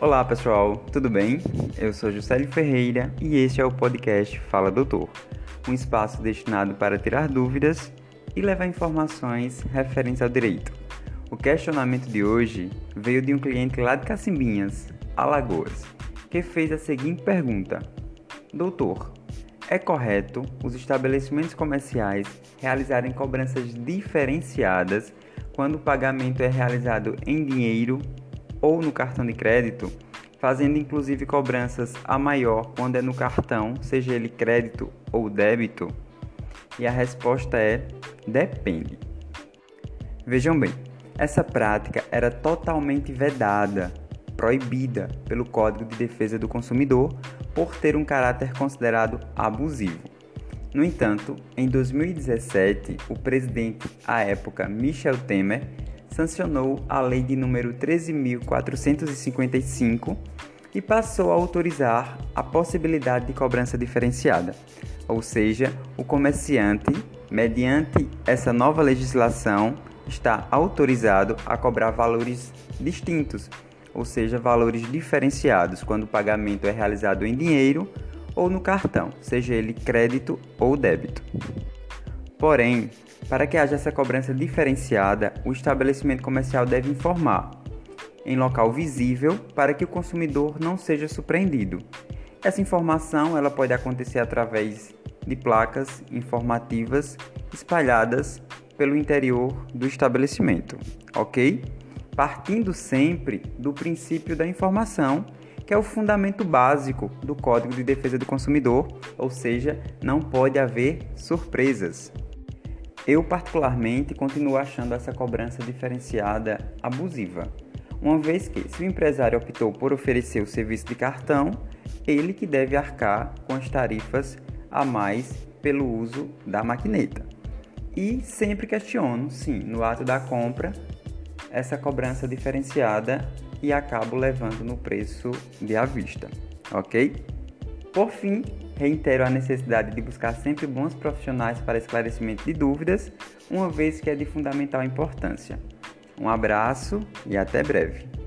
Olá pessoal, tudo bem? Eu sou Juscelio Ferreira e este é o podcast Fala Doutor, um espaço destinado para tirar dúvidas e levar informações referentes ao direito. O questionamento de hoje veio de um cliente lá de Cacimbinhas, Alagoas, que fez a seguinte pergunta: Doutor, é correto os estabelecimentos comerciais realizarem cobranças diferenciadas quando o pagamento é realizado em dinheiro ou no cartão de crédito, fazendo inclusive cobranças a maior quando é no cartão, seja ele crédito ou débito? E a resposta é: depende. Vejam bem, essa prática era totalmente vedada, proibida pelo Código de Defesa do Consumidor por ter um caráter considerado abusivo. No entanto, em 2017, o presidente à época, Michel Temer, sancionou a lei de número 13455 e passou a autorizar a possibilidade de cobrança diferenciada. Ou seja, o comerciante, mediante essa nova legislação, está autorizado a cobrar valores distintos ou seja, valores diferenciados quando o pagamento é realizado em dinheiro ou no cartão, seja ele crédito ou débito. Porém, para que haja essa cobrança diferenciada, o estabelecimento comercial deve informar em local visível para que o consumidor não seja surpreendido. Essa informação ela pode acontecer através de placas informativas espalhadas pelo interior do estabelecimento, ok? partindo sempre do princípio da informação, que é o fundamento básico do Código de Defesa do Consumidor, ou seja, não pode haver surpresas. Eu, particularmente, continuo achando essa cobrança diferenciada abusiva, uma vez que, se o empresário optou por oferecer o serviço de cartão, ele que deve arcar com as tarifas a mais pelo uso da maquineta. E sempre questiono, sim, no ato da compra, essa cobrança diferenciada e acabo levando no preço de à vista, ok? Por fim, reitero a necessidade de buscar sempre bons profissionais para esclarecimento de dúvidas, uma vez que é de fundamental importância. Um abraço e até breve.